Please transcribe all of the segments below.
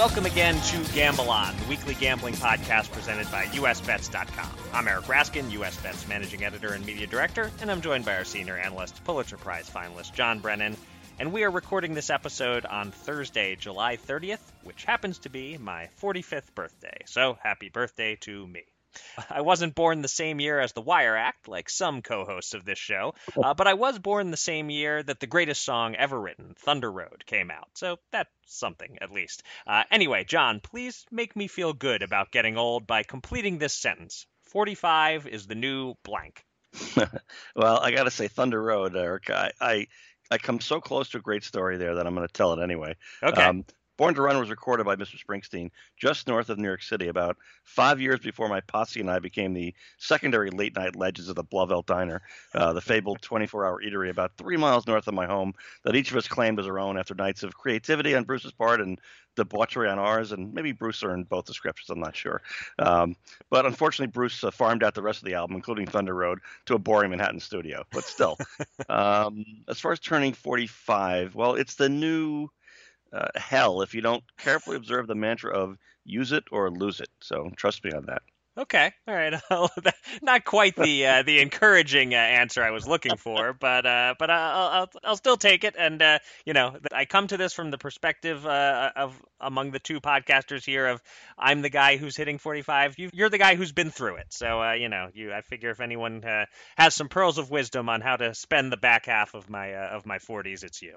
Welcome again to Gamble On, the weekly gambling podcast presented by USBets.com. I'm Eric Raskin, USBets managing editor and media director, and I'm joined by our senior analyst, Pulitzer Prize finalist John Brennan. And we are recording this episode on Thursday, July 30th, which happens to be my 45th birthday. So happy birthday to me. I wasn't born the same year as the Wire Act, like some co hosts of this show, uh, but I was born the same year that the greatest song ever written, Thunder Road, came out. So that's something, at least. Uh, anyway, John, please make me feel good about getting old by completing this sentence 45 is the new blank. well, I got to say, Thunder Road, Eric, I, I, I come so close to a great story there that I'm going to tell it anyway. Okay. Um, Born to Run was recorded by Mr. Springsteen just north of New York City about five years before my posse and I became the secondary late night legends of the Blauvelt Diner, uh, the fabled 24 hour eatery about three miles north of my home that each of us claimed as our own after nights of creativity on Bruce's part and debauchery on ours, and maybe Bruce earned both the scripts. I'm not sure. Um, but unfortunately, Bruce uh, farmed out the rest of the album, including Thunder Road, to a boring Manhattan studio. But still, um, as far as turning 45, well, it's the new uh, hell if you don't carefully observe the mantra of use it or lose it. So trust me on that. Okay, all right. Not quite the uh, the encouraging uh, answer I was looking for, but uh, but I'll, I'll, I'll still take it. And uh, you know, I come to this from the perspective uh, of among the two podcasters here of I'm the guy who's hitting 45. You, are the guy who's been through it. So uh, you know, you I figure if anyone has some pearls of wisdom on how to spend the back half of my of my 40s, it's you.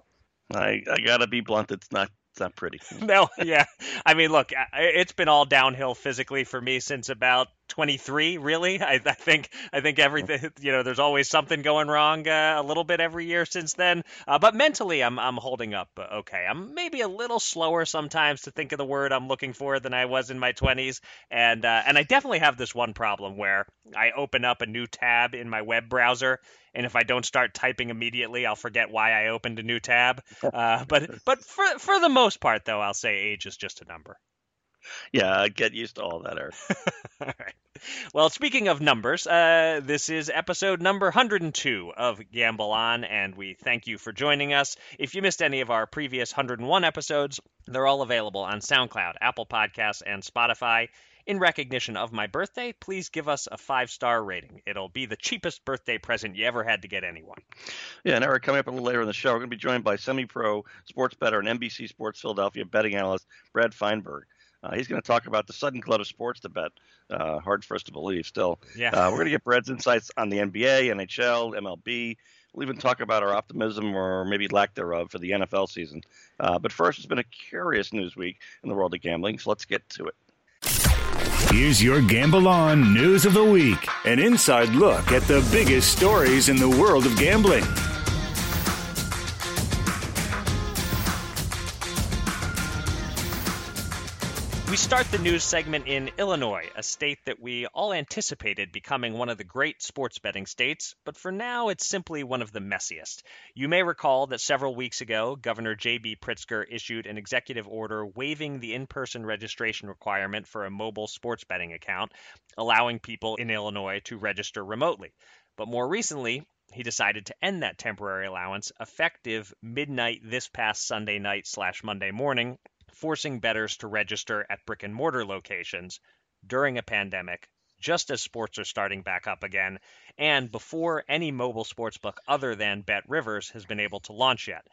I, I gotta be blunt. It's not it's not pretty. no, yeah. I mean, look, it's been all downhill physically for me since about 23. Really, I, I think I think everything. You know, there's always something going wrong uh, a little bit every year since then. Uh, but mentally, I'm I'm holding up uh, okay. I'm maybe a little slower sometimes to think of the word I'm looking for than I was in my 20s, and uh, and I definitely have this one problem where I open up a new tab in my web browser and if I don't start typing immediately, I'll forget why I opened a new tab. Uh, but but for for the most part, though, I'll say age is just a number. Yeah, get used to all that, Eric. all right. Well, speaking of numbers, uh, this is episode number 102 of Gamble On, and we thank you for joining us. If you missed any of our previous 101 episodes, they're all available on SoundCloud, Apple Podcasts, and Spotify. In recognition of my birthday, please give us a five star rating. It'll be the cheapest birthday present you ever had to get anyone. Yeah, and Eric, coming up a little later in the show, we're going to be joined by semi pro sports bettor and NBC Sports Philadelphia betting analyst Brad Feinberg. Uh, he's going to talk about the sudden glut of sports to bet. Uh, hard for us to believe still. Yeah. Uh, we're going to get Brad's insights on the NBA, NHL, MLB. We'll even talk about our optimism or maybe lack thereof for the NFL season. Uh, but first, it's been a curious news week in the world of gambling, so let's get to it. Here's your Gamble On News of the Week an inside look at the biggest stories in the world of gambling. We start the news segment in Illinois, a state that we all anticipated becoming one of the great sports betting states, but for now it's simply one of the messiest. You may recall that several weeks ago, Governor J.B. Pritzker issued an executive order waiving the in person registration requirement for a mobile sports betting account, allowing people in Illinois to register remotely. But more recently, he decided to end that temporary allowance effective midnight this past Sunday night slash Monday morning forcing bettors to register at brick and mortar locations during a pandemic, just as sports are starting back up again, and before any mobile sportsbook other than Bet Rivers has been able to launch yet.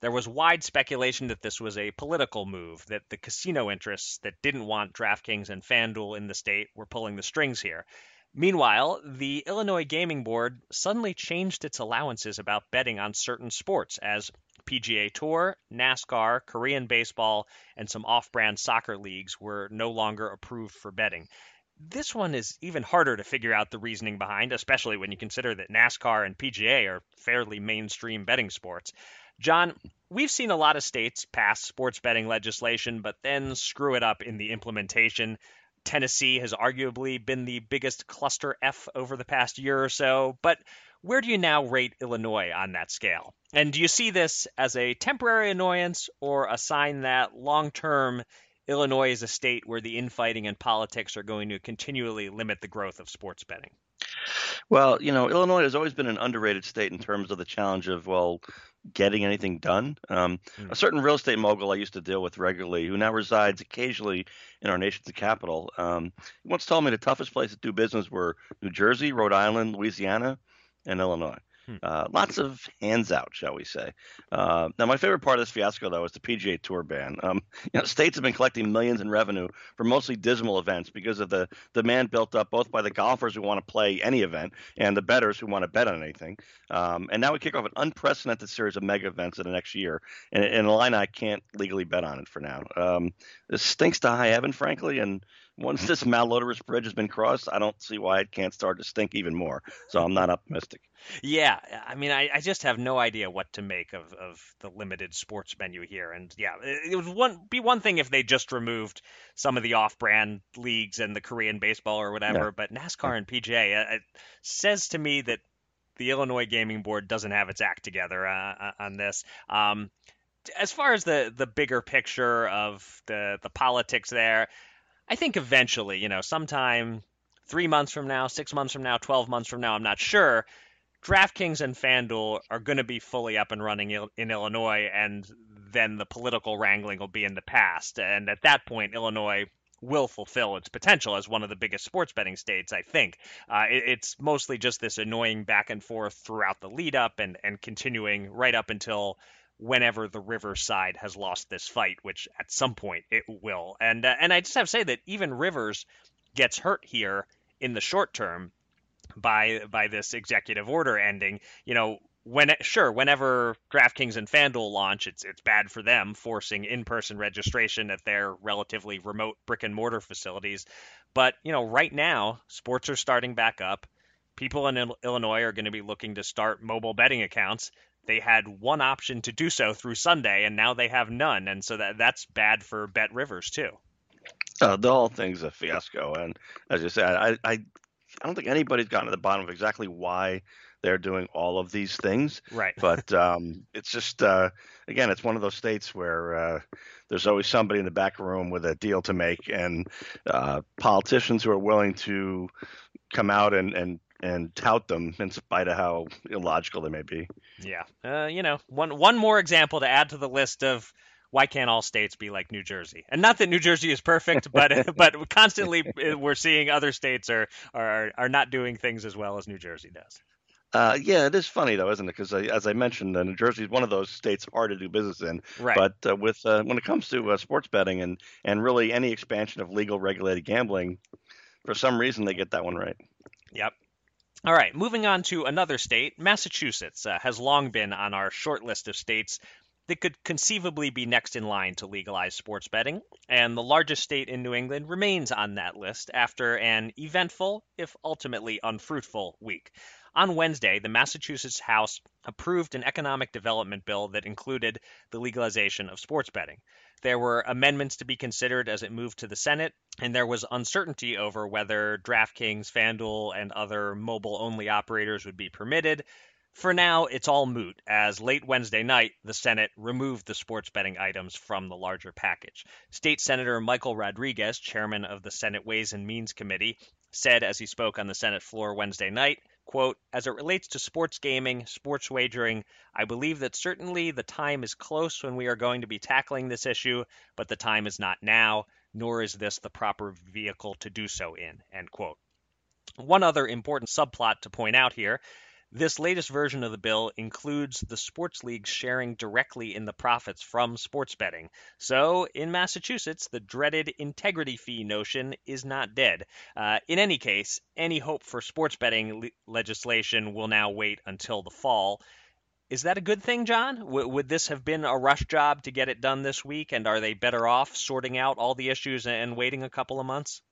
There was wide speculation that this was a political move, that the casino interests that didn't want DraftKings and FanDuel in the state were pulling the strings here. Meanwhile, the Illinois Gaming Board suddenly changed its allowances about betting on certain sports as PGA Tour, NASCAR, Korean baseball, and some off brand soccer leagues were no longer approved for betting. This one is even harder to figure out the reasoning behind, especially when you consider that NASCAR and PGA are fairly mainstream betting sports. John, we've seen a lot of states pass sports betting legislation, but then screw it up in the implementation. Tennessee has arguably been the biggest cluster F over the past year or so, but where do you now rate Illinois on that scale? And do you see this as a temporary annoyance or a sign that long term Illinois is a state where the infighting and politics are going to continually limit the growth of sports betting? Well, you know, Illinois has always been an underrated state in terms of the challenge of, well, getting anything done. Um, mm. A certain real estate mogul I used to deal with regularly, who now resides occasionally in our nation's capital, um, once told me the toughest places to do business were New Jersey, Rhode Island, Louisiana, and Illinois. Hmm. Uh, lots of hands out, shall we say. Uh, now, my favorite part of this fiasco, though, is the PGA Tour ban. Um, you know, states have been collecting millions in revenue for mostly dismal events because of the demand built up both by the golfers who want to play any event and the bettors who want to bet on anything. Um, and now we kick off an unprecedented series of mega events in the next year, and, and Illini can't legally bet on it for now. Um, this stinks to high heaven, frankly, and once this malodorous bridge has been crossed, I don't see why it can't start to stink even more. So I'm not optimistic. Yeah, I mean, I, I just have no idea what to make of, of the limited sports menu here. And yeah, it, it would one be one thing if they just removed some of the off-brand leagues and the Korean baseball or whatever. Yeah. But NASCAR and PGA uh, it says to me that the Illinois Gaming Board doesn't have its act together uh, uh on this. Um, as far as the the bigger picture of the the politics there, I think eventually, you know, sometime three months from now, six months from now, 12 months from now, I'm not sure. DraftKings and FanDuel are going to be fully up and running in Illinois, and then the political wrangling will be in the past. And at that point, Illinois will fulfill its potential as one of the biggest sports betting states, I think. Uh, it, it's mostly just this annoying back and forth throughout the lead up and, and continuing right up until whenever the Riverside has lost this fight, which at some point it will. And uh, and I just have to say that even Rivers gets hurt here in the short term by by this executive order ending. You know, when sure, whenever DraftKings and FanDuel launch, it's it's bad for them forcing in-person registration at their relatively remote brick and mortar facilities. But you know, right now, sports are starting back up. People in Illinois are going to be looking to start mobile betting accounts they had one option to do so through Sunday, and now they have none, and so that that's bad for Bet Rivers too. Uh, the whole thing's a fiasco, and as you said, I, I I don't think anybody's gotten to the bottom of exactly why they're doing all of these things. Right. But um, it's just uh, again, it's one of those states where uh, there's always somebody in the back room with a deal to make, and uh, politicians who are willing to come out and, and and tout them in spite of how illogical they may be. Yeah, uh, you know, one one more example to add to the list of why can't all states be like New Jersey? And not that New Jersey is perfect, but but constantly uh, we're seeing other states are are are not doing things as well as New Jersey does. Uh, yeah, it is funny though, isn't it? Because as I mentioned, uh, New Jersey is one of those states hard to do business in. Right. But uh, with uh, when it comes to uh, sports betting and and really any expansion of legal regulated gambling, for some reason they get that one right. Yep. All right, moving on to another state. Massachusetts uh, has long been on our short list of states that could conceivably be next in line to legalize sports betting, and the largest state in New England remains on that list after an eventful, if ultimately unfruitful, week. On Wednesday, the Massachusetts House approved an economic development bill that included the legalization of sports betting. There were amendments to be considered as it moved to the Senate, and there was uncertainty over whether DraftKings, FanDuel, and other mobile only operators would be permitted. For now, it's all moot, as late Wednesday night, the Senate removed the sports betting items from the larger package. State Senator Michael Rodrigues, chairman of the Senate Ways and Means Committee, said as he spoke on the Senate floor Wednesday night, quote, as it relates to sports gaming, sports wagering, I believe that certainly the time is close when we are going to be tackling this issue, but the time is not now, nor is this the proper vehicle to do so in, end quote. One other important subplot to point out here this latest version of the bill includes the sports leagues sharing directly in the profits from sports betting. So, in Massachusetts, the dreaded integrity fee notion is not dead. Uh, in any case, any hope for sports betting le- legislation will now wait until the fall. Is that a good thing, John? W- would this have been a rush job to get it done this week? And are they better off sorting out all the issues and waiting a couple of months?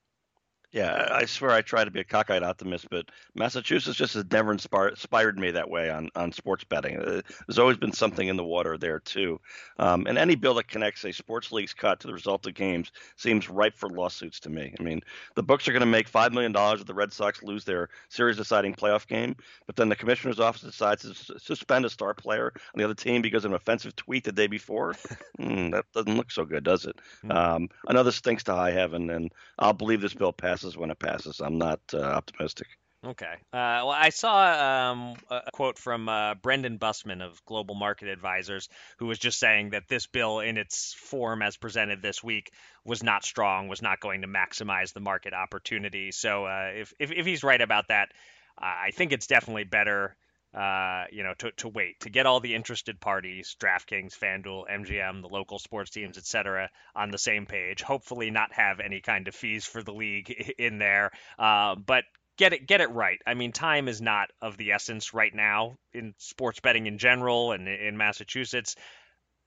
Yeah, I swear I try to be a cockeyed optimist, but Massachusetts just has never inspired, me that way on, on sports betting. Uh, there's always been something in the water there, too. Um, and any bill that connects a sports league's cut to the result of games seems ripe for lawsuits to me. I mean, the books are going to make $5 million if the Red Sox lose their series deciding playoff game, but then the commissioner's office decides to suspend a star player on the other team because of an offensive tweet the day before. mm, that doesn't look so good, does it? Hmm. Um, I know this stinks to high heaven, and I'll believe this bill passes passes when it passes. I'm not uh, optimistic. Okay. Uh, well, I saw um, a quote from uh, Brendan Bussmann of Global Market Advisors, who was just saying that this bill, in its form as presented this week, was not strong, was not going to maximize the market opportunity. So, uh, if, if, if he's right about that, I think it's definitely better uh, you know, to, to wait to get all the interested parties, DraftKings, FanDuel, MGM, the local sports teams, etc., on the same page. Hopefully, not have any kind of fees for the league in there, uh, but get it get it right. I mean, time is not of the essence right now in sports betting in general and in Massachusetts.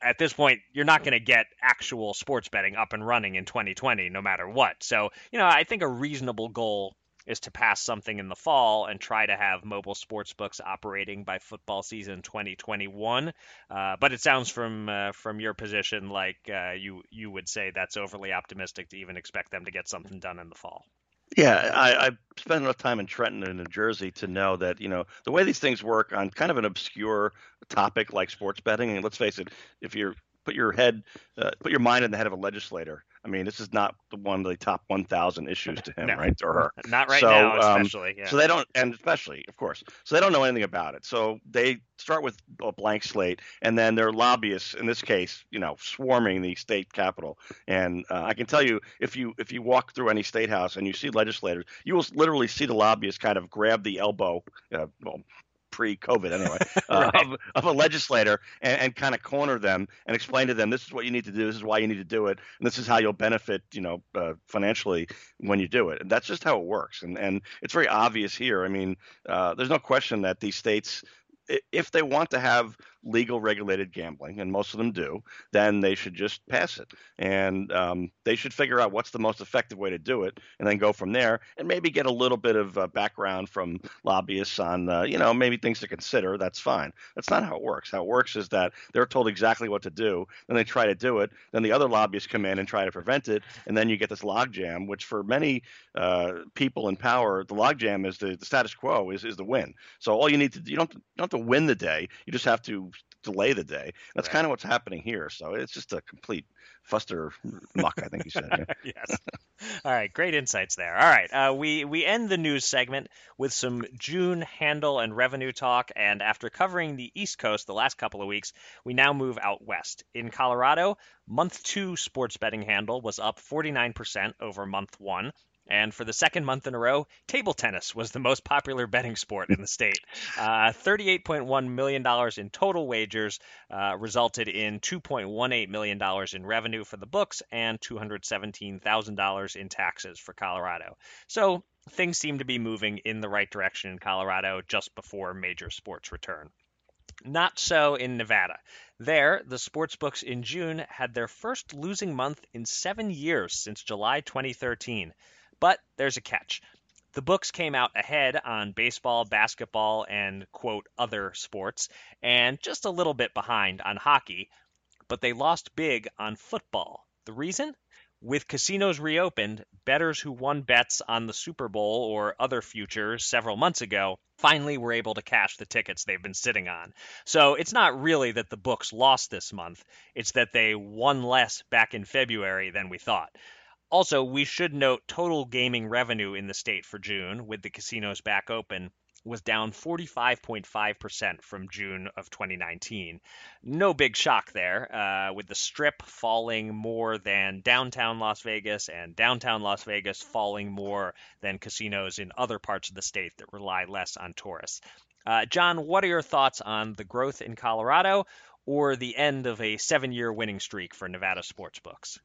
At this point, you're not going to get actual sports betting up and running in 2020, no matter what. So, you know, I think a reasonable goal is to pass something in the fall and try to have mobile sports books operating by football season 2021. Uh, but it sounds from uh, from your position like uh, you you would say that's overly optimistic to even expect them to get something done in the fall. Yeah, I, I spent enough time in Trenton and New Jersey to know that you know the way these things work on kind of an obscure topic like sports betting. And let's face it, if you're put your head, uh, put your mind in the head of a legislator. I mean, this is not the one of the top 1,000 issues to him, no. right, or her. Not right so, now, um, especially. Um, yeah. So they don't, and especially, of course, so they don't know anything about it. So they start with a blank slate, and then their lobbyists, in this case, you know, swarming the state capitol. And uh, I can tell you, if you if you walk through any state house and you see legislators, you will literally see the lobbyists kind of grab the elbow, uh, well, pre-COVID anyway, uh, of, of, a legislator and, and kind of corner them and explain to them this is what you need to do, this is why you need to do it, and this is how you'll benefit, you know, uh, financially when you do it. And that's just how it works. And and it's very obvious here. I mean, uh, there's no question that these states if they want to have legal regulated gambling, and most of them do, then they should just pass it. And um, they should figure out what's the most effective way to do it and then go from there and maybe get a little bit of uh, background from lobbyists on, uh, you know, maybe things to consider. That's fine. That's not how it works. How it works is that they're told exactly what to do, then they try to do it, then the other lobbyists come in and try to prevent it, and then you get this logjam, which for many uh, people in power, the logjam is the, the status quo is, is the win. So all you need to do, you don't, you don't have to win the day. You just have to delay the day. That's right. kind of what's happening here. So it's just a complete fuster muck, I think you said. Yeah. yes. All right, great insights there. All right, uh, we we end the news segment with some June handle and revenue talk, and after covering the East Coast the last couple of weeks, we now move out west. In Colorado, month two sports betting handle was up 49% over month one. And for the second month in a row, table tennis was the most popular betting sport in the state. Uh, $38.1 million in total wagers uh, resulted in $2.18 million in revenue for the books and $217,000 in taxes for Colorado. So things seem to be moving in the right direction in Colorado just before major sports return. Not so in Nevada. There, the sports books in June had their first losing month in seven years since July 2013. But there's a catch. The books came out ahead on baseball, basketball, and quote, other sports, and just a little bit behind on hockey, but they lost big on football. The reason? With casinos reopened, bettors who won bets on the Super Bowl or other futures several months ago finally were able to cash the tickets they've been sitting on. So it's not really that the books lost this month, it's that they won less back in February than we thought. Also, we should note total gaming revenue in the state for June, with the casinos back open, was down 45.5% from June of 2019. No big shock there, uh, with the strip falling more than downtown Las Vegas and downtown Las Vegas falling more than casinos in other parts of the state that rely less on tourists. Uh, John, what are your thoughts on the growth in Colorado or the end of a seven year winning streak for Nevada sportsbooks?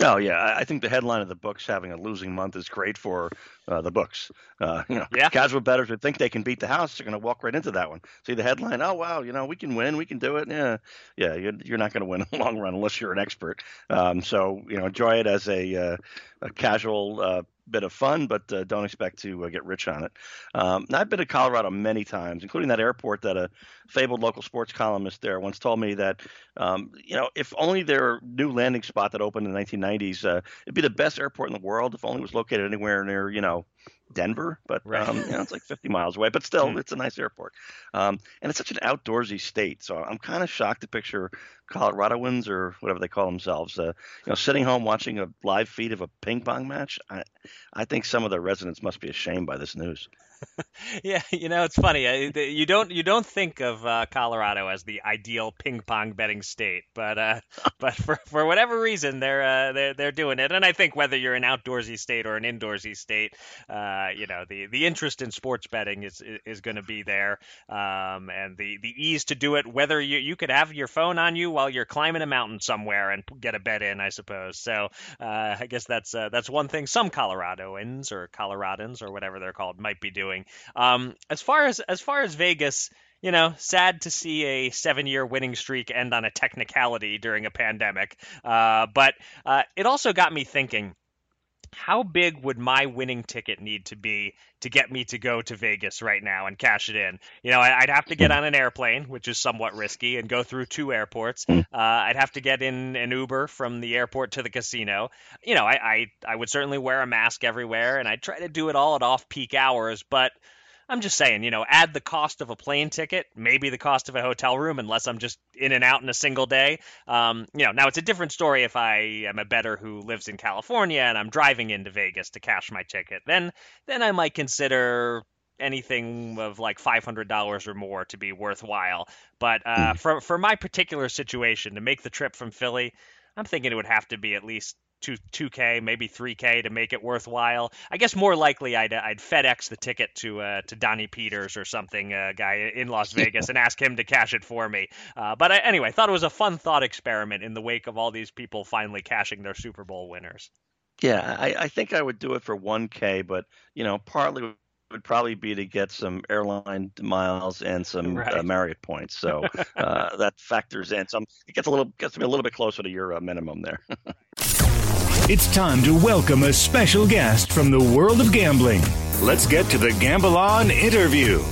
Oh yeah, I think the headline of the books having a losing month is great for uh, the books. Uh, you know, yeah. casual bettors would think they can beat the house. They're going to walk right into that one. See the headline. Oh wow, you know we can win. We can do it. Yeah, yeah. You're, you're not going to win in the long run unless you're an expert. Um, so you know, enjoy it as a, uh, a casual uh, bit of fun, but uh, don't expect to uh, get rich on it. Um, I've been to Colorado many times, including that airport that a fabled local sports columnist there once told me that, um, you know, if only their new landing spot that opened in the 1990s, uh, it'd be the best airport in the world if only it was located anywhere near, you know, Denver, but right. um, you know, it's like 50 miles away. But still, hmm. it's a nice airport, um, and it's such an outdoorsy state. So I'm kind of shocked to picture Coloradoans or whatever they call themselves, uh, you know, sitting home watching a live feed of a ping pong match. I, I think some of the residents must be ashamed by this news. yeah, you know it's funny. You don't you don't think of uh, Colorado as the ideal ping pong betting state, but uh, but for, for whatever reason they're uh, they're they're doing it. And I think whether you're an outdoorsy state or an indoorsy state, uh, you know the the interest in sports betting is is going to be there, um, and the the ease to do it. Whether you you could have your phone on you while you're climbing a mountain somewhere and get a bet in, I suppose. So uh, I guess that's uh, that's one thing some Coloradoans or Coloradans or whatever they're called might be doing. Um, as far as as far as Vegas, you know, sad to see a seven-year winning streak end on a technicality during a pandemic. Uh, but uh, it also got me thinking. How big would my winning ticket need to be to get me to go to Vegas right now and cash it in? You know, I'd have to get on an airplane, which is somewhat risky, and go through two airports. Uh, I'd have to get in an Uber from the airport to the casino. You know, I, I I would certainly wear a mask everywhere, and I'd try to do it all at off-peak hours, but I'm just saying, you know, add the cost of a plane ticket, maybe the cost of a hotel room, unless I'm just in and out in a single day. Um, you know, now it's a different story if I am a bettor who lives in California and I'm driving into Vegas to cash my ticket. Then, then I might consider anything of like $500 or more to be worthwhile. But uh, mm. for for my particular situation, to make the trip from Philly, I'm thinking it would have to be at least two two k, maybe three k to make it worthwhile. I guess more likely I'd I'd FedEx the ticket to uh, to Donnie Peters or something, uh, guy in Las Vegas, and ask him to cash it for me. Uh, but I, anyway, thought it was a fun thought experiment in the wake of all these people finally cashing their Super Bowl winners. Yeah, I, I think I would do it for one k, but you know, partly would probably be to get some airline miles and some uh, right. uh, Marriott points. So uh, that factors in. Some it gets a little gets me a little bit closer to your uh, minimum there. it's time to welcome a special guest from the world of gambling. Let's get to the Gamble On interview.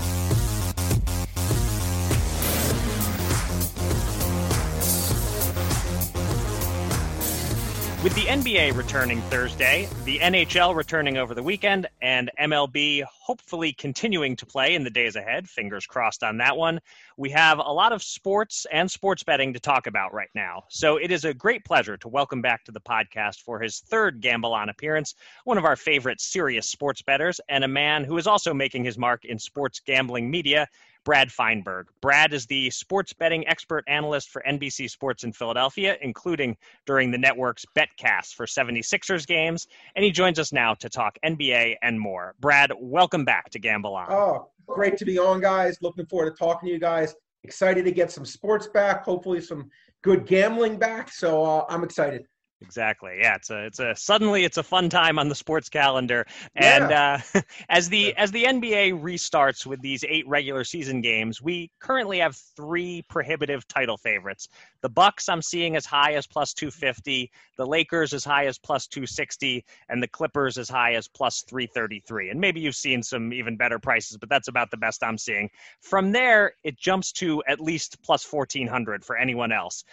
With the NBA returning Thursday, the NHL returning over the weekend, and MLB hopefully continuing to play in the days ahead, fingers crossed on that one, we have a lot of sports and sports betting to talk about right now. So it is a great pleasure to welcome back to the podcast for his third Gamble On appearance, one of our favorite serious sports bettors, and a man who is also making his mark in sports gambling media Brad Feinberg. Brad is the sports betting expert analyst for NBC Sports in Philadelphia, including during the network's BetCast for 76ers games, and he joins us now to talk NBA and more. Brad, welcome back to Gamble On. Oh, great to be on, guys. Looking forward to talking to you guys. Excited to get some sports back, hopefully some good gambling back. So uh, I'm excited. Exactly. Yeah, it's a it's a suddenly it's a fun time on the sports calendar. And yeah. uh, as the as the NBA restarts with these eight regular season games, we currently have three prohibitive title favorites. The Bucks I'm seeing as high as plus 250, the Lakers as high as plus 260, and the Clippers as high as plus 333. And maybe you've seen some even better prices, but that's about the best I'm seeing. From there, it jumps to at least plus 1400 for anyone else.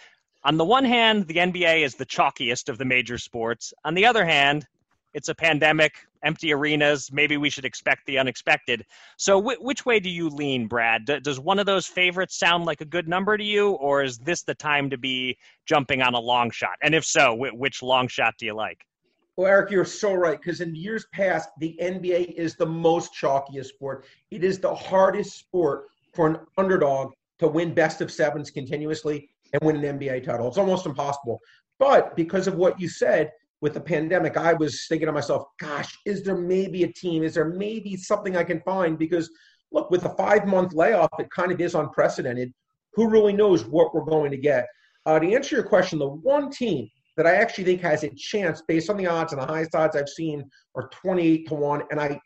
On the one hand, the NBA is the chalkiest of the major sports. On the other hand, it's a pandemic, empty arenas. Maybe we should expect the unexpected. So, which way do you lean, Brad? D- does one of those favorites sound like a good number to you, or is this the time to be jumping on a long shot? And if so, which long shot do you like? Well, Eric, you're so right. Because in years past, the NBA is the most chalkiest sport. It is the hardest sport for an underdog to win best of sevens continuously and win an NBA title. It's almost impossible. But because of what you said with the pandemic, I was thinking to myself, gosh, is there maybe a team? Is there maybe something I can find? Because look, with a five month layoff, it kind of is unprecedented. Who really knows what we're going to get? Uh, to answer your question, the one team that I actually think has a chance based on the odds and the highest odds I've seen are 28 to 1. And I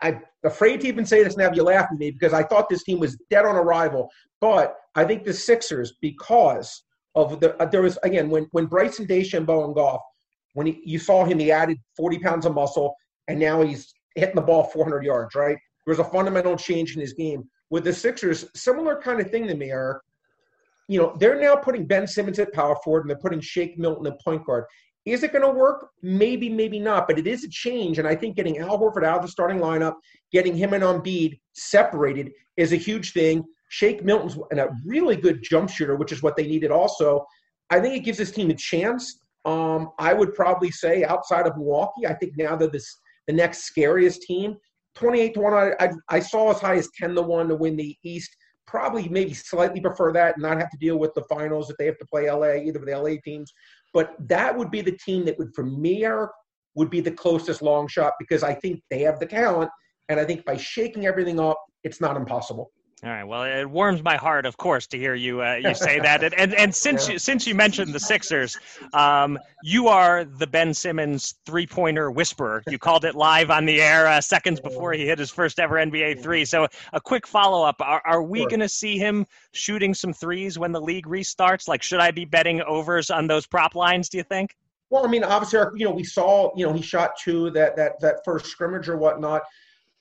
I'm afraid to even say this and have you laugh at me because I thought this team was dead on arrival. But I think the Sixers, because of the uh, there was again when when Bryson DeChambeau in golf, when he, you saw him, he added 40 pounds of muscle, and now he's hitting the ball 400 yards. Right? There was a fundamental change in his game. With the Sixers, similar kind of thing to me, Eric. You know, they're now putting Ben Simmons at power forward and they're putting Shake Milton at point guard. Is it going to work? Maybe, maybe not. But it is a change, and I think getting Al Horford out of the starting lineup, getting him and Embiid separated is a huge thing. Shake Milton's and a really good jump shooter, which is what they needed. Also, I think it gives this team a chance. Um, I would probably say outside of Milwaukee, I think now they're this the next scariest team. Twenty-eight to one. I, I, I saw as high as ten to one to win the East probably maybe slightly prefer that and not have to deal with the finals if they have to play LA, either of the LA teams. But that would be the team that would, for me, would be the closest long shot because I think they have the talent. And I think by shaking everything up, it's not impossible. All right. Well, it warms my heart, of course, to hear you uh, you say that. And and, and since yeah. you, since you mentioned the Sixers, um, you are the Ben Simmons three pointer whisperer. You called it live on the air uh, seconds before he hit his first ever NBA three. So a quick follow up: Are, are we sure. going to see him shooting some threes when the league restarts? Like, should I be betting overs on those prop lines? Do you think? Well, I mean, obviously, you know, we saw, you know, he shot two that that that first scrimmage or whatnot.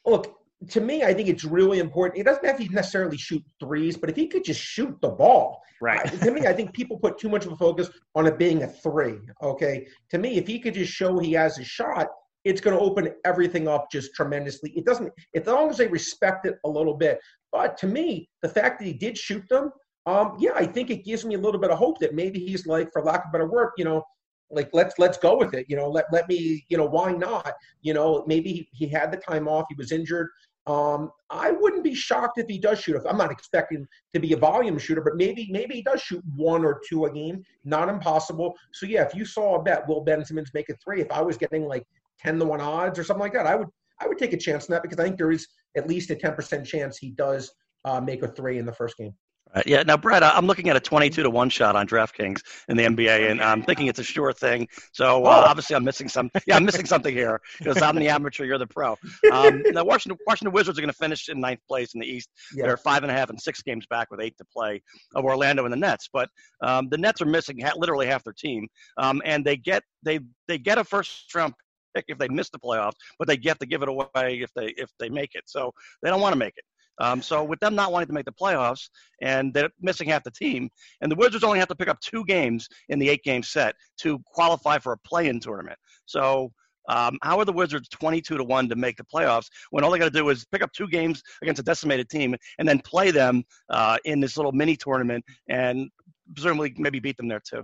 Look, to me, I think it's really important. He doesn't have to necessarily shoot threes, but if he could just shoot the ball, right? to me, I think people put too much of a focus on it being a three. Okay, to me, if he could just show he has a shot, it's going to open everything up just tremendously. It doesn't, as long as they respect it a little bit. But to me, the fact that he did shoot them, um, yeah, I think it gives me a little bit of hope that maybe he's like, for lack of better word, you know, like let's let's go with it. You know, let let me, you know, why not? You know, maybe he, he had the time off, he was injured. Um, I wouldn't be shocked if he does shoot. I'm not expecting to be a volume shooter, but maybe maybe he does shoot one or two a game. Not impossible. So yeah, if you saw a bet, will Ben Simmons make a three? If I was getting like ten to one odds or something like that, I would I would take a chance on that because I think there is at least a ten percent chance he does uh, make a three in the first game. Right. Yeah. Now, Brett, I'm looking at a 22 to one shot on DraftKings in the NBA, and I'm thinking it's a sure thing. So uh, oh. obviously, I'm missing some. Yeah, I'm missing something here because I'm the amateur, you're the pro. Um, now, Washington, Washington Wizards are going to finish in ninth place in the East. Yeah. They're five and a half and six games back with eight to play of Orlando and the Nets. But um, the Nets are missing ha- literally half their team, um, and they get they they get a first round pick if they miss the playoffs, but they get to give it away if they if they make it. So they don't want to make it. Um, so with them not wanting to make the playoffs and they're missing half the team, and the Wizards only have to pick up two games in the eight-game set to qualify for a play-in tournament. So um, how are the Wizards 22 to 1 to make the playoffs when all they got to do is pick up two games against a decimated team and then play them uh, in this little mini tournament and presumably maybe beat them there too?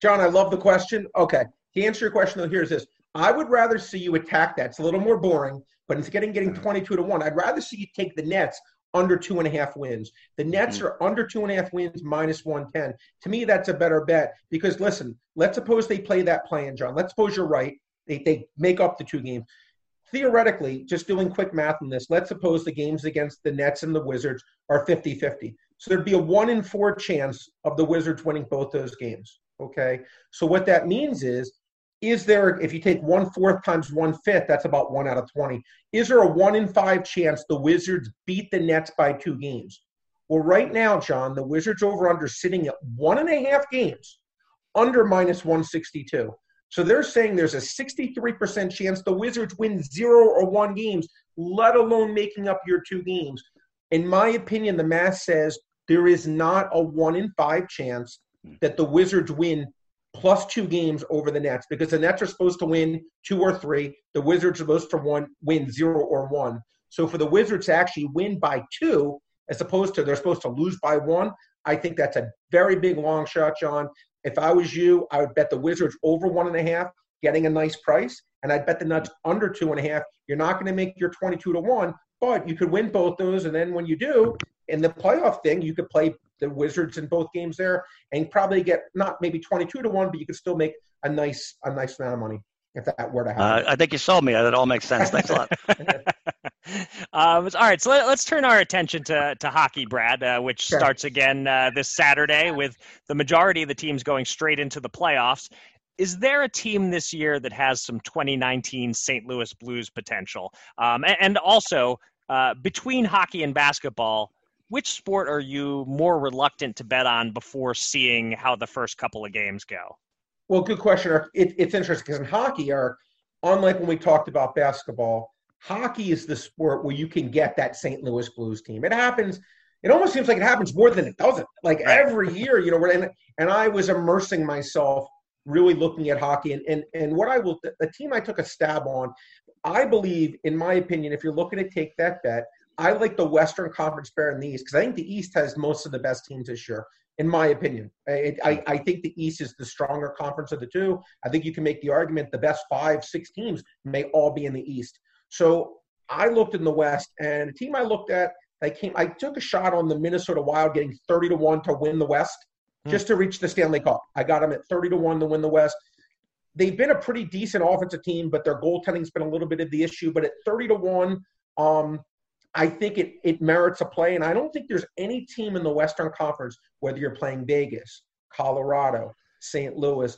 John, I love the question. Okay. To answer your question, though, here's this I would rather see you attack that. It's a little more boring, but it's getting getting 22 to 1. I'd rather see you take the Nets under two and a half wins. The Nets mm-hmm. are under two and a half wins, minus 110. To me, that's a better bet because listen, let's suppose they play that plan, John. Let's suppose you're right. They, they make up the two games. Theoretically, just doing quick math on this, let's suppose the games against the Nets and the Wizards are 50 50. So there'd be a one in four chance of the Wizards winning both those games. Okay. So what that means is, is there, if you take one fourth times one fifth, that's about one out of 20. Is there a one in five chance the Wizards beat the Nets by two games? Well, right now, John, the Wizards over under sitting at one and a half games under minus 162. So they're saying there's a 63% chance the Wizards win zero or one games, let alone making up your two games. In my opinion, the math says there is not a one in five chance that the Wizards win plus two games over the Nets because the Nets are supposed to win two or three. The Wizards are supposed to one, win zero or one. So for the Wizards to actually win by two, as opposed to they're supposed to lose by one, I think that's a very big long shot, John. If I was you, I would bet the Wizards over one and a half, getting a nice price, and I'd bet the Nuts under two and a half. You're not going to make your 22 to one, but you could win both those, and then when you do in the playoff thing, you could play the Wizards in both games there, and probably get not maybe 22 to one, but you could still make a nice a nice amount of money if that were to happen. Uh, I think you sold me. That all makes sense. Thanks a lot. um, all right, so let, us turn our attention to, to hockey, Brad, uh, which Sure. starts again uh, this Saturday with the majority of the teams going straight into the playoffs. Is there a team this year that has some 2019 St. Louis Blues potential? Um, a- and, also, uh, between hockey and basketball, which sport are you more reluctant to bet on before seeing how the first couple of games go? Well, good question. It, it's interesting because in hockey, Eric, unlike when we talked about basketball, hockey is the sport where you can get that St. Louis Blues team. It happens. It almost seems like it happens more than it doesn't. Like Right. every year, you know. And and I was immersing myself, really looking at hockey. And and and what I will, the team I took a stab on, I believe, in my opinion, if you're looking to take that bet, I like the Western Conference better than the East because I think the East has most of the best teams this year in my opinion. I, I, I think the East is the stronger conference of the two. I think you can make the argument the best five, six teams may all be in the East. So I looked in the West, and a team I looked at, they came. I took a shot on the Minnesota Wild, getting thirty to one to win the West, Hmm. just to reach the Stanley Cup. I got them at thirty to one to win the West. They've been a pretty decent offensive team, but their goaltending's been a little bit of the issue. But at thirty to one, um, I think it it merits a play, and I don't think there's any team in the Western Conference, whether you're playing Vegas, Colorado, St. Louis.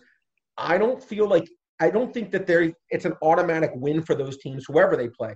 I don't feel like I don't think that there it's an automatic win for those teams, whoever they play.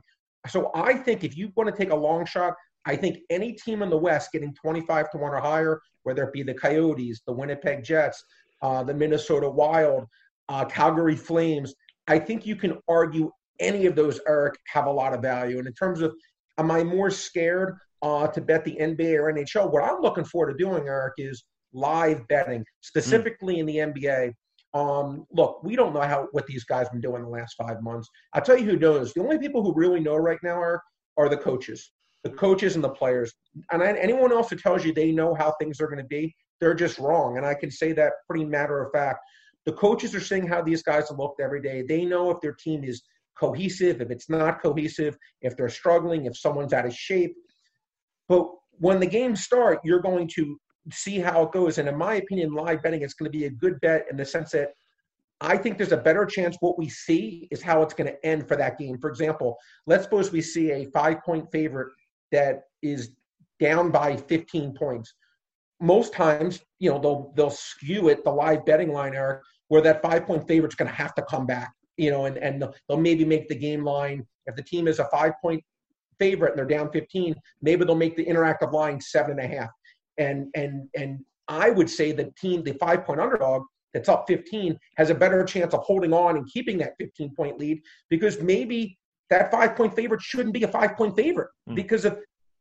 So I think if you want to take a long shot, I think any team in the West getting 25 to one or higher, whether it be the Coyotes, the Winnipeg Jets, uh, the Minnesota Wild, uh, Calgary Flames, I think you can argue any of those, Eric, have a lot of value. And in terms of, am I more scared uh, to bet the NBA or NHL? What I'm looking forward to doing, Eric, is live betting, specifically in the NBA. Um, look, we don't know how what these guys have been doing the last five months. I'll tell you who knows. The only people who really know right now are are the coaches, the coaches and the players. And I, anyone else who tells you they know how things are going to be, they're just wrong. And I can say that pretty matter of fact. The coaches are seeing how these guys have looked every day. They know if their team is cohesive, if it's not cohesive, if they're struggling, if someone's out of shape. But when the games start, you're going to see how it goes. And in my opinion, live betting is going to be a good bet in the sense that I think there's a better chance what we see is how it's going to end for that game. For example, let's suppose we see a five point favorite that is down by 15 points. Most times, you know, they'll they'll skew it the live betting line, Eric, where that five point favorite's going to have to come back, you know, and and they'll- maybe make the game line if the team is a five point favorite and they're down 15, maybe they'll make the interactive line seven and a half. And and and I would say the team, the five point underdog that's up 15, has a better chance of holding on and keeping that 15 point lead because maybe that five point favorite shouldn't be a five point favorite Hmm. because if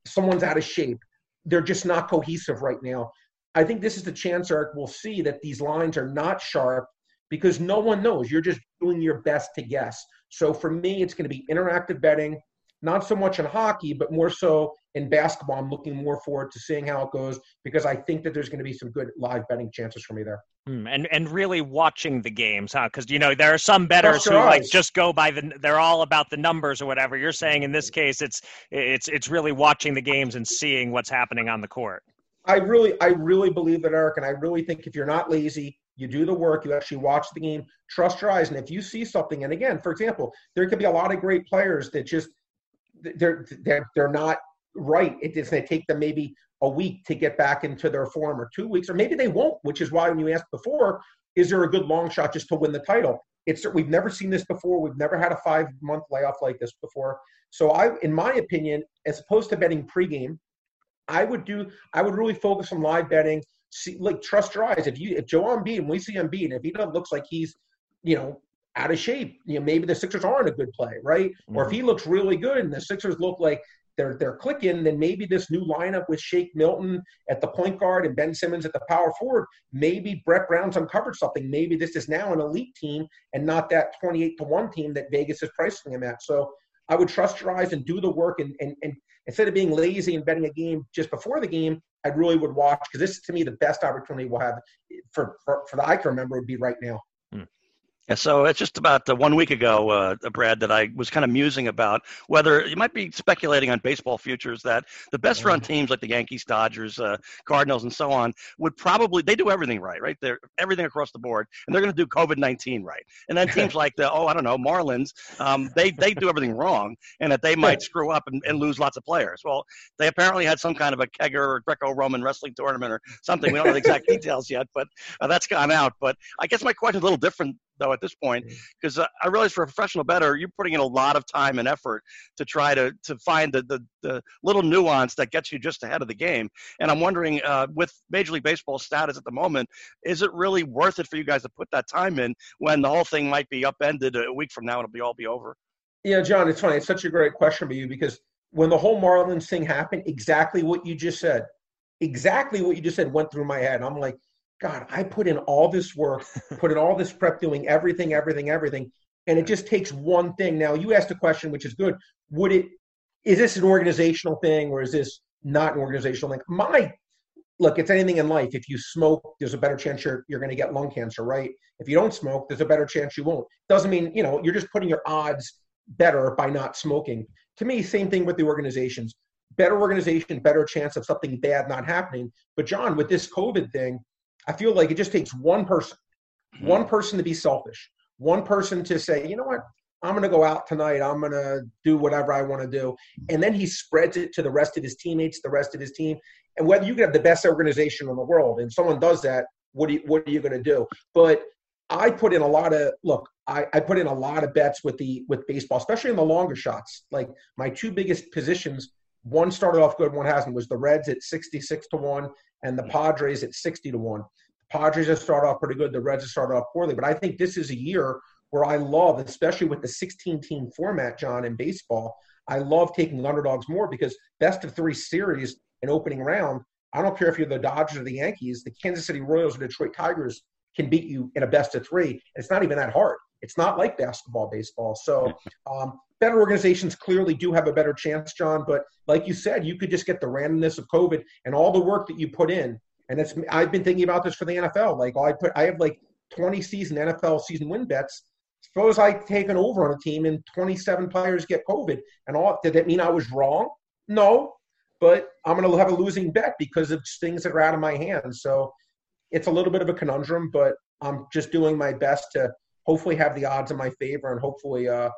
someone's out of shape, they're just not cohesive right now. I think this is the chance, Eric, we'll see that these lines are not sharp because no one knows. You're just doing your best to guess. So for me, it's going to be interactive betting, not so much in hockey, but more so in basketball. I'm looking more forward to seeing how it goes because I think that there's going to be some good live betting chances for me there. Hmm, and and really watching the games, huh? Because you know there are some bettors Trust who your like just go by the. They're all about the numbers or whatever. You're saying in this case, it's it's it's really watching the games and seeing what's happening on the court. I really, I really believe that, Eric, and I really think if you're not lazy, you do the work, you actually watch the game, trust your eyes, and if you see something, and again, for example, there could be a lot of great players that just they're they're they're not right. It is going to take them maybe a week to get back into their form, or two weeks, or maybe they won't. Which is why when you asked before, is there a good long shot just to win the title? It's we've never seen this before. We've never had a five month layoff like this before. So I, in my opinion, as opposed to betting pregame, I would do. I would really focus on live betting. See, like trust your eyes. If you if Joel Embiid, we see him Embiid, if he doesn't looks like he's, you know, out of shape, you know, maybe the Sixers aren't a good play, right? Mm-hmm. Or if mm-hmm. he looks really good and the Sixers look like they're they're clicking, then maybe this new lineup with Shake Milton at the point guard and Ben Simmons at the power forward, maybe Brett Brown's uncovered something. Maybe this is now an elite team and not that 28 to 1 team that Vegas is pricing him at. So I would trust your eyes and do the work and, and, and instead of being lazy and betting a game just before the game, I really would watch because this is to me the best opportunity we'll have for, for, for the I can remember would be right now. And so it's just about uh, one week ago, uh, Brad, that I was kind of musing about whether you might be speculating on baseball futures that the best run mm-hmm. teams like the Yankees, Dodgers, uh, Cardinals, and so on would probably they do everything right, right? They're everything across the board, and they're going to do COVID nineteen right. And then teams like the oh I don't know Marlins, um, they they do everything wrong, and that they might screw up and, and, lose lots of players. Well, they apparently had some kind of a kegger or Greco-Roman wrestling tournament or something. We don't know the exact details yet, but uh, that's gone out. But I guess my question is a little different though at this point because uh, I realize for a professional bettor, you're putting in a lot of time and effort to try to to find the the, the little nuance that gets you just ahead of the game. And I'm wondering, uh, with Major League Baseball status at the moment, is it really worth it for you guys to put that time in when the whole thing might be upended a week from now? It'll be all be over. Yeah, John, it's funny. It's such a great question for you because when the whole Marlins thing happened, exactly what you just said, exactly what you just said went through my head. I'm like, God, I put in all this work, put in all this prep, doing everything, everything, everything, and it just takes one thing. Now, you asked a question, which is good. Would it? Is this an organizational thing, or is this not an organizational thing? My look, it's anything in life. If you smoke, there's a better chance you're you're going to get lung cancer, right? If you don't smoke, there's a better chance you won't. Doesn't mean you know you're just putting your odds better by not smoking. To me, same thing with the organizations. Better organization, better chance of something bad not happening. But John, with this COVID thing, I feel like it just takes one person, mm-hmm. one person to be selfish, one person to say, you know what, I'm going to go out tonight. I'm going to do whatever I want to do. And then he spreads it to the rest of his teammates, the rest of his team. And whether you can have the best organization in the world and someone does that, what, do you, what are you going to do? But I put in a lot of look. I, I put in a lot of bets with the with baseball, especially in the longer shots. Like my two biggest positions, one started off good, one hasn't. Was the Reds at sixty six to one, and the Padres at 60 to 1. The Padres have started off pretty good. The Reds have started off poorly. But I think this is a year where I love, especially with the 16 team format, John, in baseball, I love taking underdogs more because best of three series and opening round, I don't care if you're the Dodgers or the Yankees, the Kansas City Royals or Detroit Tigers can beat you in a best of three. It's not even that hard. It's not like basketball, baseball. So um, better organizations clearly do have a better chance, John. But like you said, you could just get the randomness of COVID and all the work that you put in. And it's I've been thinking about this for the NFL. Like I put I have like 20 season NFL season win bets. Suppose I take an over on a team and 27 players get COVID, and all did that mean I was wrong? No, but I'm going to have a losing bet because of things that are out of my hands. So it's a little bit of a conundrum, but I'm just doing my best to hopefully have the odds in my favor and hopefully uh,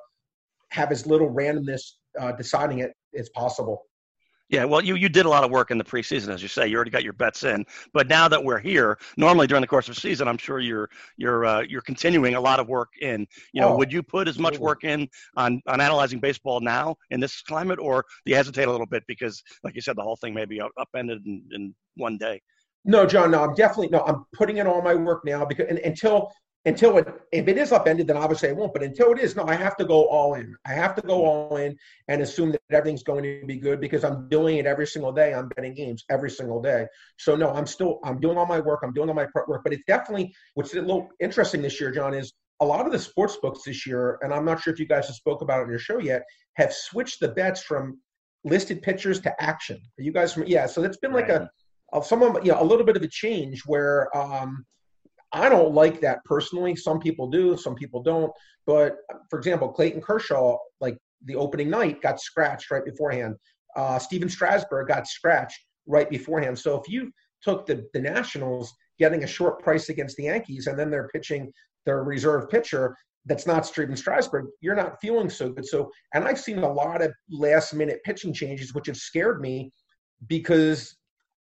have as little randomness uh, deciding it as possible. Yeah, well, you, you did a lot of work in the preseason, as you say. You already got your bets in, but now that we're here, normally during the course of season, I'm sure you're you're uh, you're continuing a lot of work in. You know, oh, would you put as much work in on on analyzing baseball now in this climate, or do you hesitate a little bit because, like you said, the whole thing may be upended in, in one day? No, John. No, I'm definitely no. I'm putting in all my work now because and, until until it if it is upended, then obviously I won't. But until it is, no, I have to go all in. I have to go all in and assume that everything's going to be good because I'm doing it every single day. I'm betting games every single day. So no, I'm still I'm doing all my work. I'm doing all my prep work. But it's definitely what's a little interesting this year, John, is a lot of the sports books this year, and I'm not sure if you guys have spoke about it on your show yet, have switched the bets from listed pitchers to action. Are you guys from yeah? So it's been like a, a some of you know a little bit of a change where um I don't like that personally. Some people do, some people don't. But for example, Clayton Kershaw, like the opening night, got scratched right beforehand. Uh, Stephen Strasburg got scratched right beforehand. So if you took the, the Nationals getting a short price against the Yankees and then they're pitching their reserve pitcher that's not Stephen Strasburg, you're not feeling so good. So, and I've seen a lot of last minute pitching changes, which have scared me because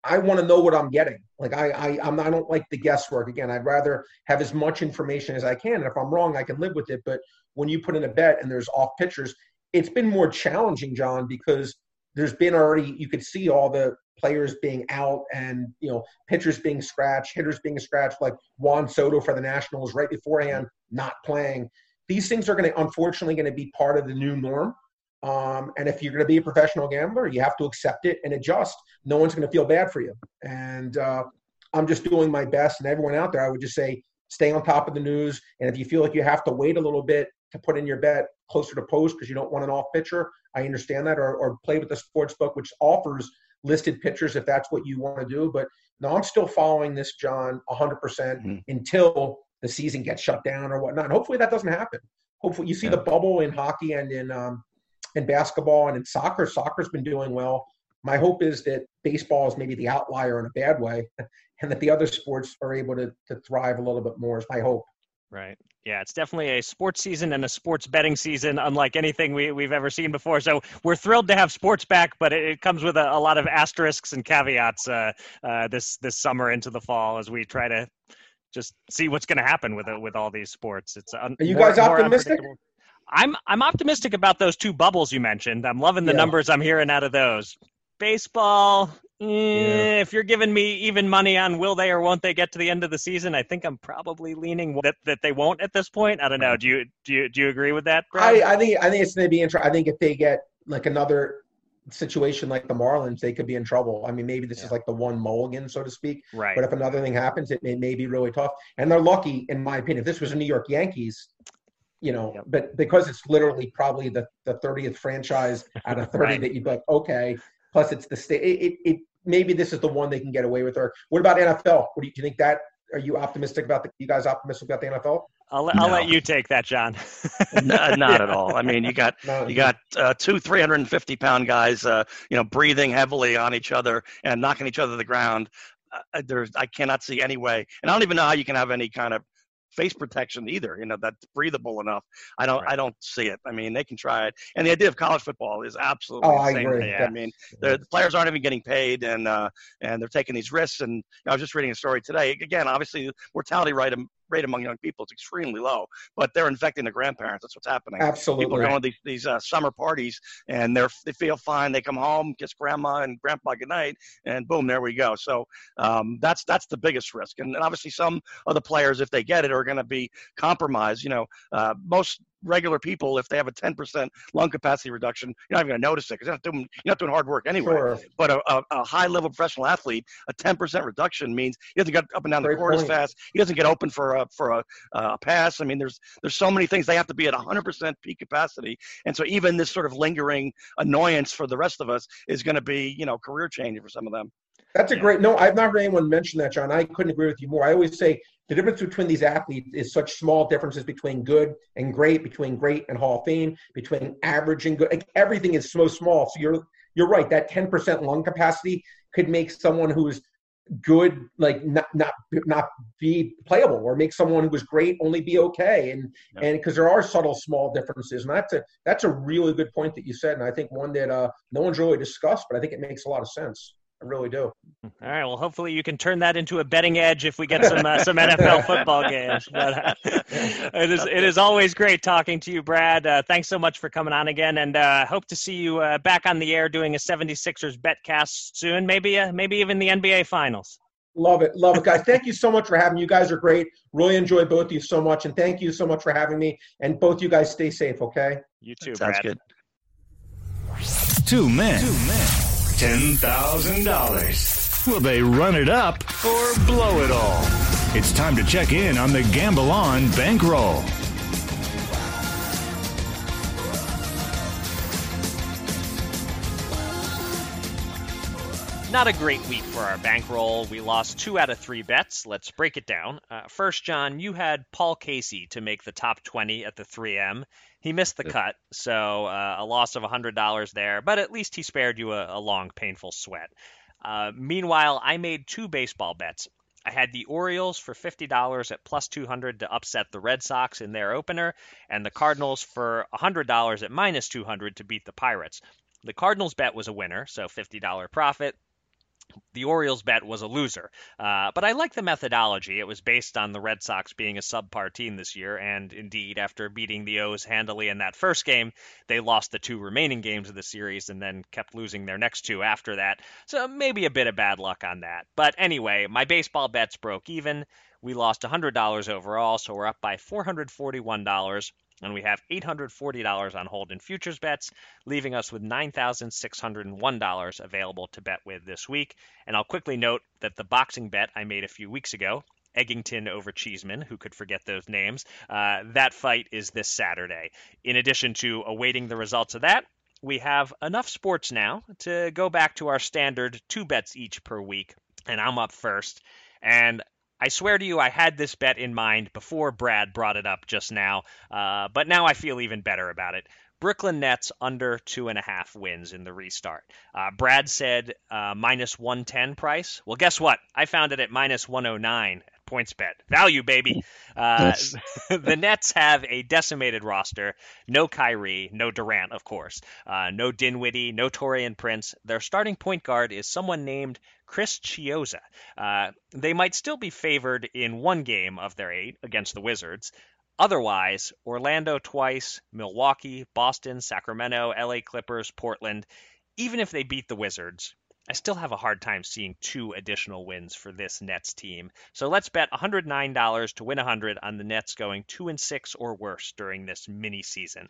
I want to know what I'm getting. Like I, I, I'm, I don't like the guesswork. Again, I'd rather have as much information as I can. And if I'm wrong, I can live with it. But when you put in a bet and there's off pitchers, it's been more challenging, John, because there's been already you could see all the players being out and you know pitchers being scratched, hitters being scratched, like Juan Soto for the Nationals right beforehand not playing. These things are going to unfortunately going to be part of the new norm. Um, and if you're going to be a professional gambler, you have to accept it and adjust. No one's going to feel bad for you. And uh, I'm just doing my best. And everyone out there, I would just say, stay on top of the news. And if you feel like you have to wait a little bit to put in your bet closer to post because you don't want an off pitcher, I understand that. Or, or play with the sports book, which offers listed pitchers if that's what you want to do. But no, I'm still following this, John, 100% mm-hmm. until the season gets shut down or whatnot. And hopefully that doesn't happen. Hopefully you see yeah. the bubble in hockey and in um, in basketball and in soccer. Soccer's been doing well. My hope is that baseball is maybe the outlier in a bad way, and that the other sports are able to to thrive a little bit more. Is my hope. Right. Yeah, it's definitely a sports season and a sports betting season, unlike anything we, we've ever seen before. So we're thrilled to have sports back, but it, it comes with a, a, lot of asterisks and caveats uh, uh, this this summer into the fall as we try to just see what's going to happen with it with all these sports. It's un- are you more, guys optimistic? I'm I'm optimistic about those two bubbles you mentioned. I'm loving the yeah. numbers I'm hearing out of those. Baseball, eh, yeah. if you're giving me even money on will they or won't they get to the end of the season, I think I'm probably leaning that, that they won't at this point. I don't know. Do you do you do you agree with that? I, I think I think it's going to be interesting. I think if they get like another situation like the Marlins, they could be in trouble. I mean, maybe this yeah. is like the one mulligan, so to speak. Right. But if another thing happens, it may, may be really tough. And they're lucky, in my opinion. If this was a New York Yankees, you know, yep. but because it's literally probably the, the 30th franchise out of 30 right. that you'd be like, okay, plus it's the state, it, it, it, maybe this is the one they can get away with. Or what about NFL? What do you, do you think that, are you optimistic about the, you guys optimistic about the NFL? I'll, I'll let you take that, John. no, not at all. I mean, you got no, you got uh, two 350 pound guys, uh, you know, breathing heavily on each other and knocking each other to the ground. Uh, there's, I cannot see any way, and I don't even know how you can have any kind of face protection either. You know, that's breathable enough. I don't, right. I don't see it. I mean, they can try it. And the idea of college football is absolutely oh, insane. I agree. Yeah. I mean, the players aren't even getting paid, and uh, and they're taking these risks. And you know, I was just reading a story today. Again, obviously, mortality rate rate among young people is extremely low, but they're infecting the grandparents. That's what's happening. Absolutely. People are going to these, these uh, summer parties and they're they feel fine. They come home, kiss grandma and grandpa goodnight, and boom, there we go. So um, that's that's the biggest risk. And, and, obviously, some of the players, if they get it, are going to be compromised. You know, uh, most regular people, if they have a 10% lung capacity reduction, you're not even going to notice it because you're not doing you're not doing hard work anyway. Sure. But a, a, a, high level professional athlete, a 10% reduction means he doesn't get up and down Great the court point. as fast. He doesn't get open for a for a, a, pass. I mean, there's there's so many things they have to be at 100% peak capacity, and so even this sort of lingering annoyance for the rest of us is going to be you know career changing for some of them. That's a great no. I've not heard anyone mention that, John. I couldn't agree with you more. I always say the difference between these athletes is such small differences between good and great, between great and Hall of Fame, between average and good. Like everything is so small. So you're you're right. That 10% lung capacity could make someone who's good like not not not be playable or make someone who was great only be okay and and because there are subtle small differences and that's a that's a really good point that you said and i think one that uh no one's really discussed but i think it makes a lot of sense I really do. All right. Well, hopefully you can turn that into a betting edge if we get some uh, some NFL football games. But uh, it is it is always great talking to you, Brad. Uh, thanks so much for coming on again, and uh, hope to see you uh, back on the air doing a 76ers betcast soon. Maybe uh, maybe even the NBA Finals. Love it, love it, guys. thank you so much for having me. You guys are great. Really enjoy both of you so much, and thank you so much for having me. And both you guys stay safe. Okay. You too. Sounds Brad. good. Two men. Two men $10,000. Will they run it up or blow it all? It's time to check in on the Gamble On bankroll. Not a great week for our bankroll. We lost two out of three bets. Let's break it down. Uh, first, John, you had Paul Casey to make the top 20 at the 3M. He missed the cut, so uh, a loss of $100 there, but at least he spared you a, a long, painful sweat. Uh, meanwhile, I made two baseball bets. I had the Orioles for $50 at plus 200 to upset the Red Sox in their opener, and the Cardinals for $100 at minus 200 to beat the Pirates. The Cardinals bet was a winner, so $50 profit. The Orioles bet was a loser. Uh, but I like the methodology. It was based on the Red Sox being a subpar team this year, and indeed, after beating the O's handily in that first game, they lost the two remaining games of the series and then kept losing their next two after that. So maybe a bit of bad luck on that. But anyway, my baseball bets broke even. We lost $100 overall, so we're up by $441 and we have $840 on hold in futures bets, leaving us with $9,601 available to bet with this week. And I'll quickly note that the boxing bet I made a few weeks ago, Eggington over Cheeseman, who could forget those names, uh, that fight is this Saturday. In addition to awaiting the results of that, we have enough sports now to go back to our standard two bets each per week. And I'm up first. And I swear to you, I had this bet in mind before Brad brought it up just now, uh, but now I feel even better about it. Brooklyn Nets under two and a half wins in the restart. Uh, Brad said uh, minus 110 price. Well, guess what? I found it at minus 109 points bet. Value, baby. Uh, the Nets have a decimated roster. No Kyrie, no Durant, of course. Uh, no Dinwiddie, no Taurean Prince. Their starting point guard is someone named Chris Chiozza. Uh, they might still be favored in one game of their eight against the Wizards. Otherwise, Orlando twice, Milwaukee, Boston, Sacramento, LA Clippers, Portland, even if they beat the Wizards, I still have a hard time seeing two additional wins for this Nets team. So let's bet $109 to win 100 on the Nets going 2 and 6 or worse during this mini season.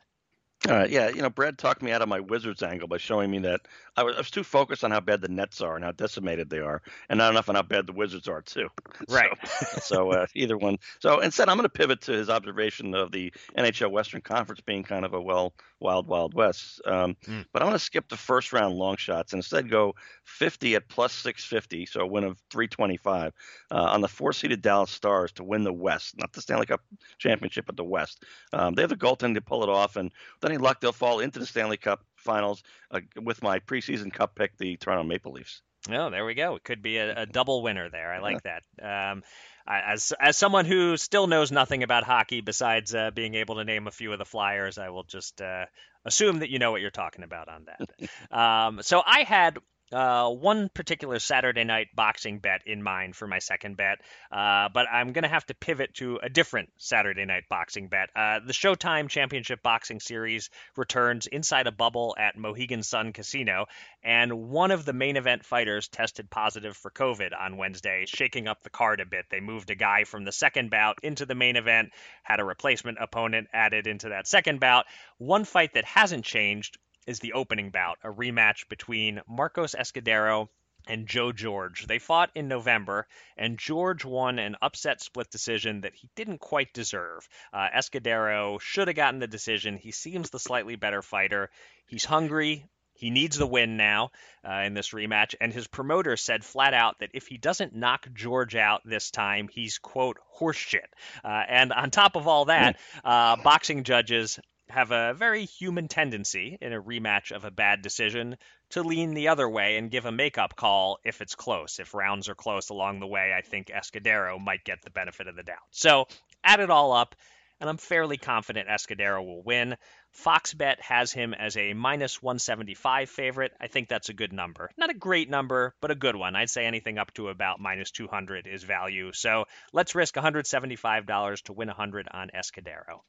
All right, yeah, you know, Brad talked me out of my Wizards angle by showing me that I was, I was too focused on how bad the Nets are and how decimated they are, and not enough on how bad the Wizards are too. Right. So, so uh, either one. So instead, I'm going to pivot to his observation of the NHL Western Conference being kind of a well, wild, wild west. Um, mm. But I'm going to skip the first round long shots and instead go 50 at plus 650, so a win of 325 uh, on the four-seeded Dallas Stars to win the West, not the Stanley Cup championship, but the West. Um, they have the goaltending to pull it off, and then any luck, they'll fall into the Stanley Cup Finals uh, with my preseason Cup pick, the Toronto Maple Leafs. Oh, there we go. It could be a, a double winner there. I like that. Um, as as someone who still knows nothing about hockey besides uh, being able to name a few of the Flyers, I will just uh, assume that you know what you're talking about on that. um, so I had uh, one particular Saturday night boxing bet in mind for my second bet, uh, but I'm going to have to pivot to a different Saturday night boxing bet. Uh, the Showtime Championship Boxing Series returns inside a bubble at Mohegan Sun Casino, and one of the main event fighters tested positive for COVID on Wednesday, shaking up the card a bit. They moved a guy from the second bout into the main event, had a replacement opponent added into that second bout. One fight that hasn't changed is the opening bout, a rematch between Marcos Escudero and Joe George. They fought in November, and George won an upset split decision that he didn't quite deserve. Uh, Escudero should have gotten the decision. He seems the slightly better fighter. He's hungry. He needs the win now uh, in this rematch, and his promoter said flat out that if he doesn't knock George out this time, he's quote horseshit. Uh, and on top of all that, uh, boxing judges have a very human tendency in a rematch of a bad decision to lean the other way and give a makeup call if it's close. If rounds are close along the way, I think Escudero might get the benefit of the doubt. So add it all up, and I'm fairly confident Escudero will win. Foxbet has him as a minus 175 favorite. I think that's a good number. Not a great number, but a good one. I'd say anything up to about minus 200 is value. So let's risk $175 to win 100 on Escudero.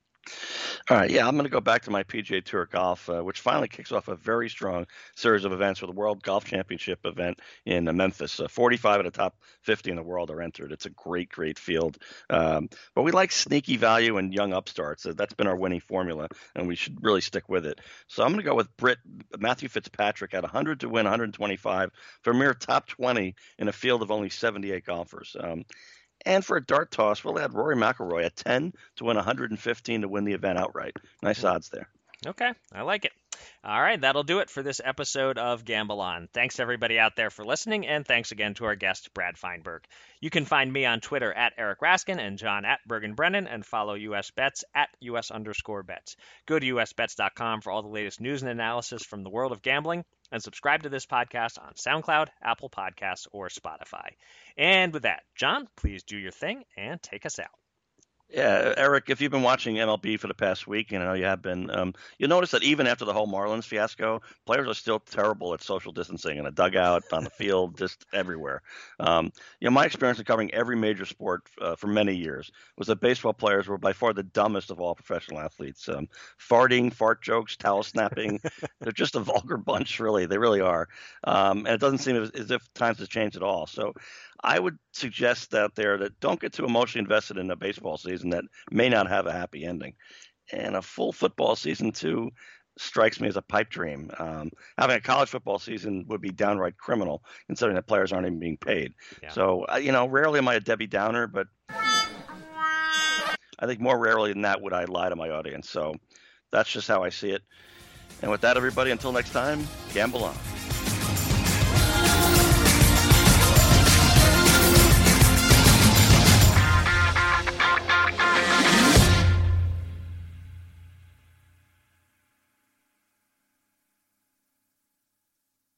All right, yeah, I'm going to go back to my PGA Tour golf, uh, which finally kicks off a very strong series of events with the World Golf Championship event in uh, Memphis. Uh, 45 of the top 50 in the world are entered. It's a great, great field. Um, but we like sneaky value and young upstarts. Uh, that's been our winning formula, and we should really stick with it. So I'm going to go with Brit Matthew Fitzpatrick at 100 to win 125 for a mere top 20 in a field of only 78 golfers. Um, and for a dart toss, we'll add Rory McIlroy at 10 to win 115 to win the event outright. Nice odds there. Okay, I like it. All right, that'll do it for this episode of Gamble On. Thanks everybody out there for listening, and thanks again to our guest, Brad Feinberg. You can find me on Twitter at Eric Raskin and John at Bergen Brennan, and follow US Bets at US underscore bets. Go to usbets.com for all the latest news and analysis from the world of gambling, and subscribe to this podcast on SoundCloud, Apple Podcasts, or Spotify. And with that, John, please do your thing and take us out. Yeah, Eric, if you've been watching MLB for the past week, and I know you have been, um, you'll notice that even after the whole Marlins fiasco, players are still terrible at social distancing in a dugout, on the field, just everywhere. Um, you know, my experience in covering every major sport uh, for many years was that baseball players were by far the dumbest of all professional athletes. Um, farting, fart jokes, towel snapping, they're just a vulgar bunch, really. They really are. Um, and it doesn't seem as, as if times have changed at all. So I would suggest out there that don't get too emotionally invested in a baseball season that may not have a happy ending. And a full football season, too, strikes me as a pipe dream. Um, having a college football season would be downright criminal, considering that players aren't even being paid. Yeah. So, uh, you know, rarely am I a Debbie Downer, but I think more rarely than that would I lie to my audience. So that's just how I see it. And with that, everybody, until next time, gamble on.